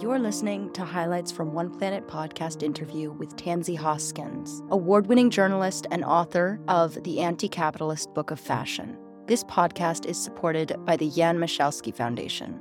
You're listening to highlights from One Planet podcast interview with Tansy Hoskins, award winning journalist and author of The Anti Capitalist Book of Fashion. This podcast is supported by the Jan Michalski Foundation.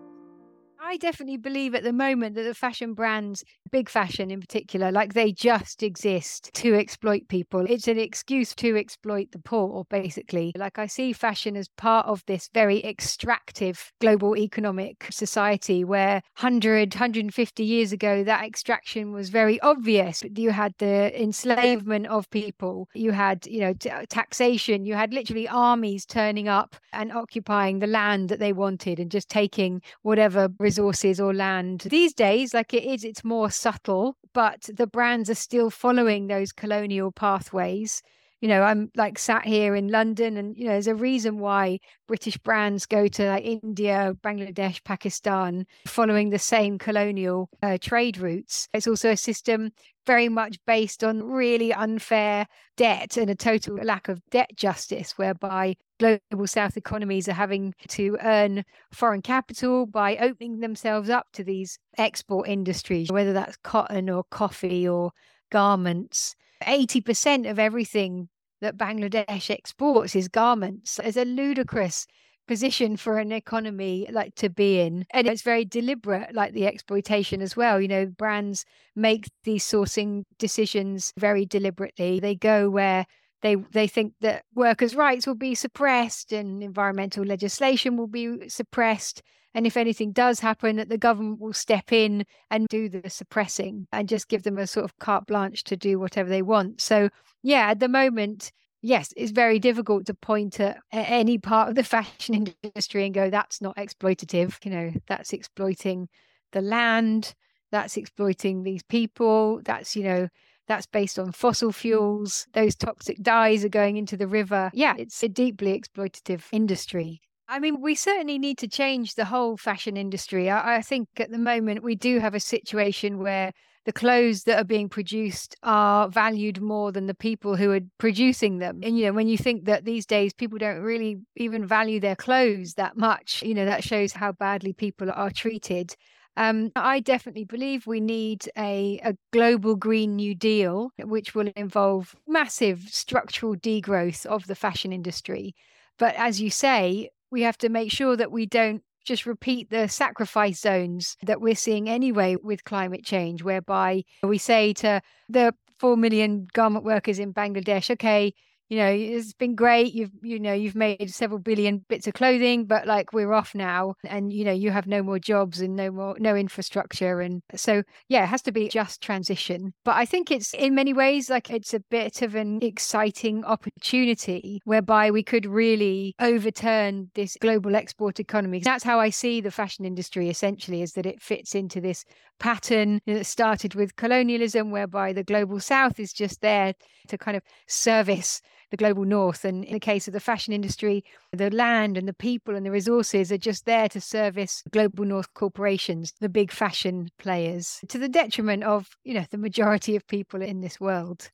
I definitely believe at the moment that the fashion brands, big fashion in particular, like they just exist to exploit people. It's an excuse to exploit the poor, basically. Like I see fashion as part of this very extractive global economic society where 100, 150 years ago, that extraction was very obvious. You had the enslavement of people, you had, you know, t- taxation, you had literally armies turning up and occupying the land that they wanted and just taking whatever resources resources or land. These days, like it is, it's more subtle, but the brands are still following those colonial pathways. You know, I'm like sat here in London, and you know, there's a reason why British brands go to like India, Bangladesh, Pakistan, following the same colonial uh, trade routes. It's also a system very much based on really unfair debt and a total lack of debt justice, whereby global south economies are having to earn foreign capital by opening themselves up to these export industries, whether that's cotton or coffee or garments. 80% of everything that Bangladesh exports is garments. It's a ludicrous position for an economy like to be in. And it's very deliberate like the exploitation as well. You know brands make these sourcing decisions very deliberately. They go where they they think that workers rights will be suppressed and environmental legislation will be suppressed and if anything does happen that the government will step in and do the suppressing and just give them a sort of carte blanche to do whatever they want so yeah at the moment yes, it's very difficult to point at any part of the fashion industry and go, that's not exploitative. You know, that's exploiting the land, that's exploiting these people, that's, you know, that's based on fossil fuels. Those toxic dyes are going into the river. Yeah, it's a deeply exploitative industry. I mean, we certainly need to change the whole fashion industry. I, I think at the moment we do have a situation where the clothes that are being produced are valued more than the people who are producing them. And, you know, when you think that these days people don't really even value their clothes that much, you know, that shows how badly people are treated. Um, I definitely believe we need a, a global Green New Deal, which will involve massive structural degrowth of the fashion industry. But as you say, we have to make sure that we don't just repeat the sacrifice zones that we're seeing anyway with climate change, whereby we say to the 4 million garment workers in Bangladesh, okay, you know it's been great. You've you know you've made several billion bits of clothing but like we're off now and you know you have no more jobs and no more no infrastructure and so yeah it has to be just transition. But i think it's in many ways like it's a bit of an exciting opportunity whereby we could really overturn this global export economy. That's how i see the fashion industry essentially is that it fits into this pattern that started with colonialism whereby the global south is just there to kind of service the global north. And in the case of the fashion industry, the land and the people and the resources are just there to service global north corporations, the big fashion players, to the detriment of, you know, the majority of people in this world.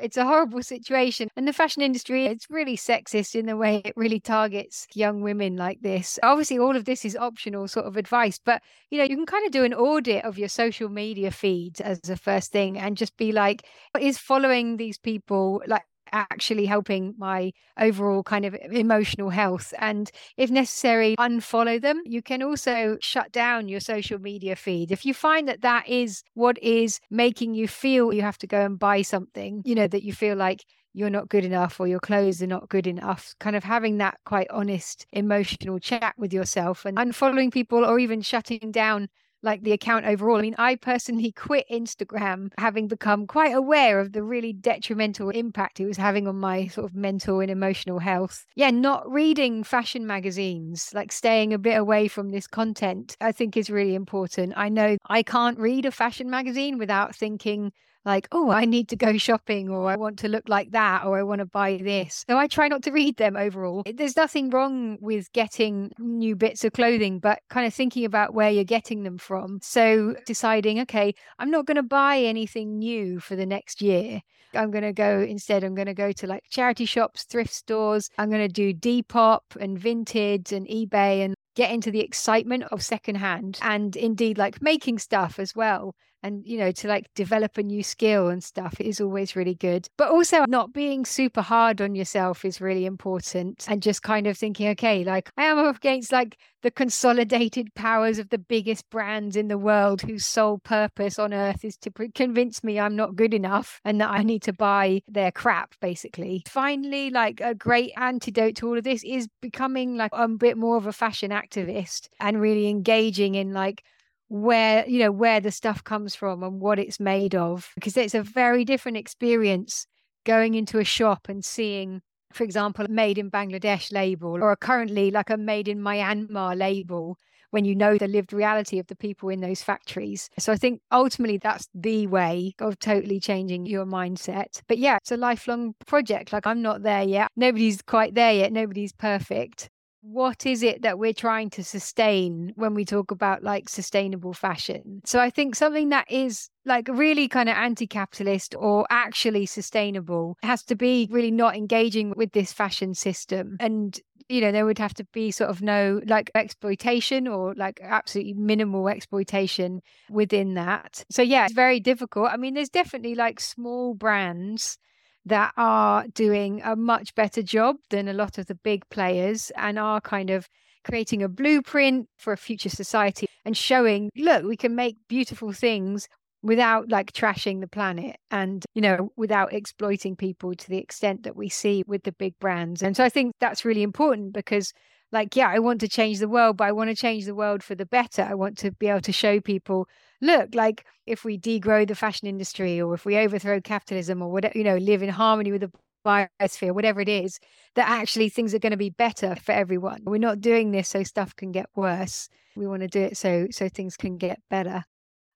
It's a horrible situation. And the fashion industry, it's really sexist in the way it really targets young women like this. Obviously, all of this is optional sort of advice, but you know, you can kind of do an audit of your social media feeds as a first thing and just be like, is following these people like actually helping my overall kind of emotional health. And if necessary, unfollow them. You can also shut down your social media feed. If you find that that is what is making you feel you have to go and buy something, you know, that you feel like you're not good enough or your clothes are not good enough. Kind of having that quite honest emotional chat with yourself and unfollowing people or even shutting down like the account overall. I mean, I personally quit Instagram having become quite aware of the really detrimental impact it was having on my sort of mental and emotional health. Yeah, not reading fashion magazines, like staying a bit away from this content, I think is really important. I know I can't read a fashion magazine without thinking, like, oh, I need to go shopping or I want to look like that or I want to buy this. So I try not to read them overall. There's nothing wrong with getting new bits of clothing, but kind of thinking about where you're getting them from. So deciding, okay, I'm not going to buy anything new for the next year. I'm going to go instead, I'm going to go to like charity shops, thrift stores. I'm going to do Depop and Vinted and eBay and get into the excitement of secondhand and indeed like making stuff as well. And you know to like develop a new skill and stuff is always really good. But also not being super hard on yourself is really important. And just kind of thinking okay like i am up against like the consolidated powers of the biggest brands in the world whose sole purpose on earth is to convince me i'm not good enough and that i need to buy their crap basically. Finally like a great antidote to all of this is becoming like a bit more of a fashion activist and really engaging in like where you know where the stuff comes from and what it's made of because it's a very different experience going into a shop and seeing for example a made in bangladesh label or currently like a made in myanmar label when you know the lived reality of the people in those factories. So i think ultimately that's the way of totally changing your mindset. But yeah it's a lifelong project. Like i'm not there yet. Nobody's quite there yet. Nobody's perfect what is it that we're trying to sustain when we talk about like sustainable fashion? So I think something that is like really kind of anti capitalist or actually sustainable has to be really not engaging with this fashion system. And, you know, there would have to be sort of no like exploitation or like absolutely minimal exploitation within that. So, yeah, it's very difficult. I mean, there's definitely like small brands that are doing a much better job than a lot of the big players and are kind of creating a blueprint for a future society and showing, look, we can make beautiful things without like trashing the planet and you know without exploiting people to the extent that we see with the big brands. And so i think that's really important because like yeah i want to change the world but i want to change the world for the better. I want to be able to show people look like if we degrow the fashion industry or if we overthrow capitalism or whatever you know live in harmony with the biosphere whatever it is that actually things are going to be better for everyone. We're not doing this so stuff can get worse. We want to do it so so things can get better.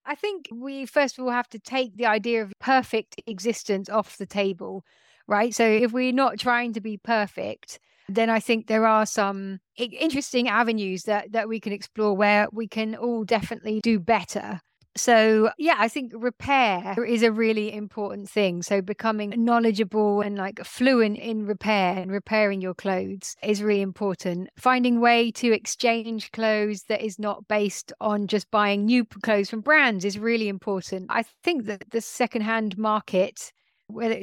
I think we first of all have to take the idea of perfect existence off the table right? So if we're not trying to be perfect then I think there are some interesting avenues that that we can explore where we can all definitely do better. So, yeah, I think repair is a really important thing. So, becoming knowledgeable and like fluent in repair and repairing your clothes is really important. Finding way to exchange clothes that is not based on just buying new clothes from brands is really important. I think that the secondhand market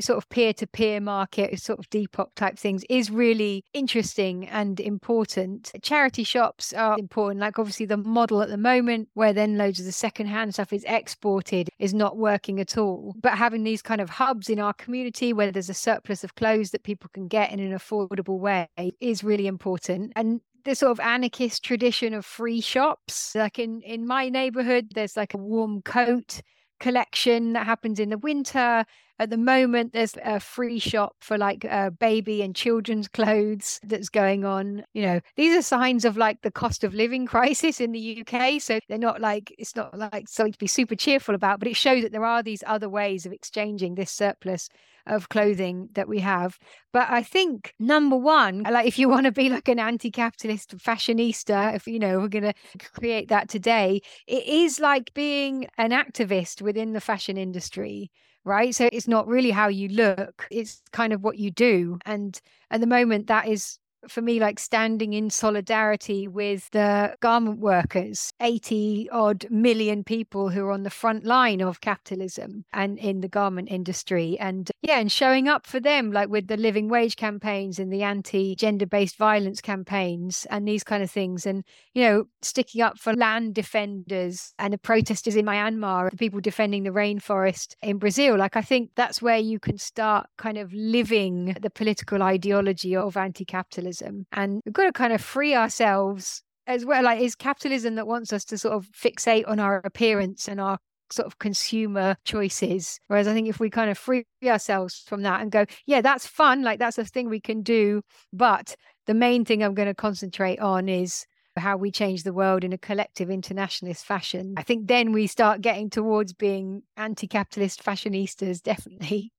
sort of peer to peer market, sort of Depop type things, is really interesting and important. Charity shops are important. Like, obviously, the model at the moment, where then loads of the secondhand stuff is exported, is not working at all. But having these kind of hubs in our community where there's a surplus of clothes that people can get in an affordable way is really important. And the sort of anarchist tradition of free shops. Like in in my neighborhood, there's like a warm coat collection that happens in the winter. At the moment, there's a free shop for like uh, baby and children's clothes that's going on. You know, these are signs of like the cost of living crisis in the UK. So they're not like, it's not like something to be super cheerful about, but it shows that there are these other ways of exchanging this surplus of clothing that we have. But I think number one, like if you want to be like an anti-capitalist fashionista, if you know we're going to create that today, it is like being an activist within the fashion industry right? So it's not really how you look, it's kind of what you do. And at the moment, that is for me like standing in solidarity with the garment workers 80 odd million people who are on the front line of capitalism and in the garment industry and yeah and showing up for them like with the living wage campaigns and the anti gender based violence campaigns and these kind of things and you know sticking up for land defenders and the protesters in Myanmar the people defending the rainforest in Brazil. Like I think that's where you can start kind of living the political ideology of anti capitalism capitalism. And we've got to kind of free ourselves as well. Like, is capitalism that wants us to sort of fixate on our appearance and our sort of consumer choices. Whereas I think if we kind of free ourselves from that and go, yeah, that's fun, like that's a thing we can do. But the main thing I'm going to concentrate on is how we change the world in a collective internationalist fashion. I think then we start getting towards being anti capitalist fashionistas, definitely.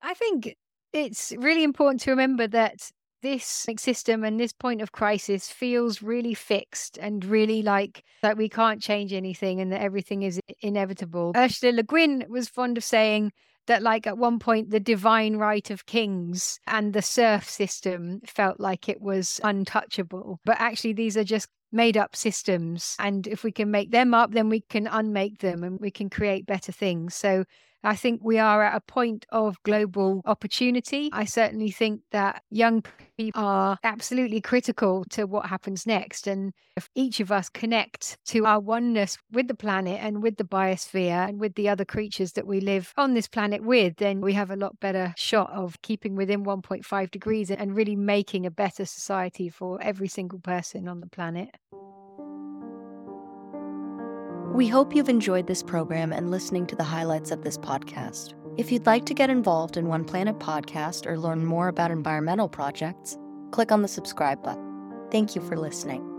I think it's really important to remember that this system and this point of crisis feels really fixed and really like that we can't change anything and that everything is inevitable. Ursula Le Guin was fond of saying that like at one point the divine right of kings and the serf system felt like it was untouchable but actually these are just made up systems. And if we can make them up, then we can unmake them and we can create better things. So I think we are at a point of global opportunity. I certainly think that young people are absolutely critical to what happens next. And if each of us connect to our oneness with the planet and with the biosphere and with the other creatures that we live on this planet with, then we have a lot better shot of keeping within 1.5 degrees and really making a better society for every single person on the planet. We hope you've enjoyed this program and listening to the highlights of this podcast. If you'd like to get involved in One Planet podcast or learn more about environmental projects, click on the subscribe button. Thank you for listening.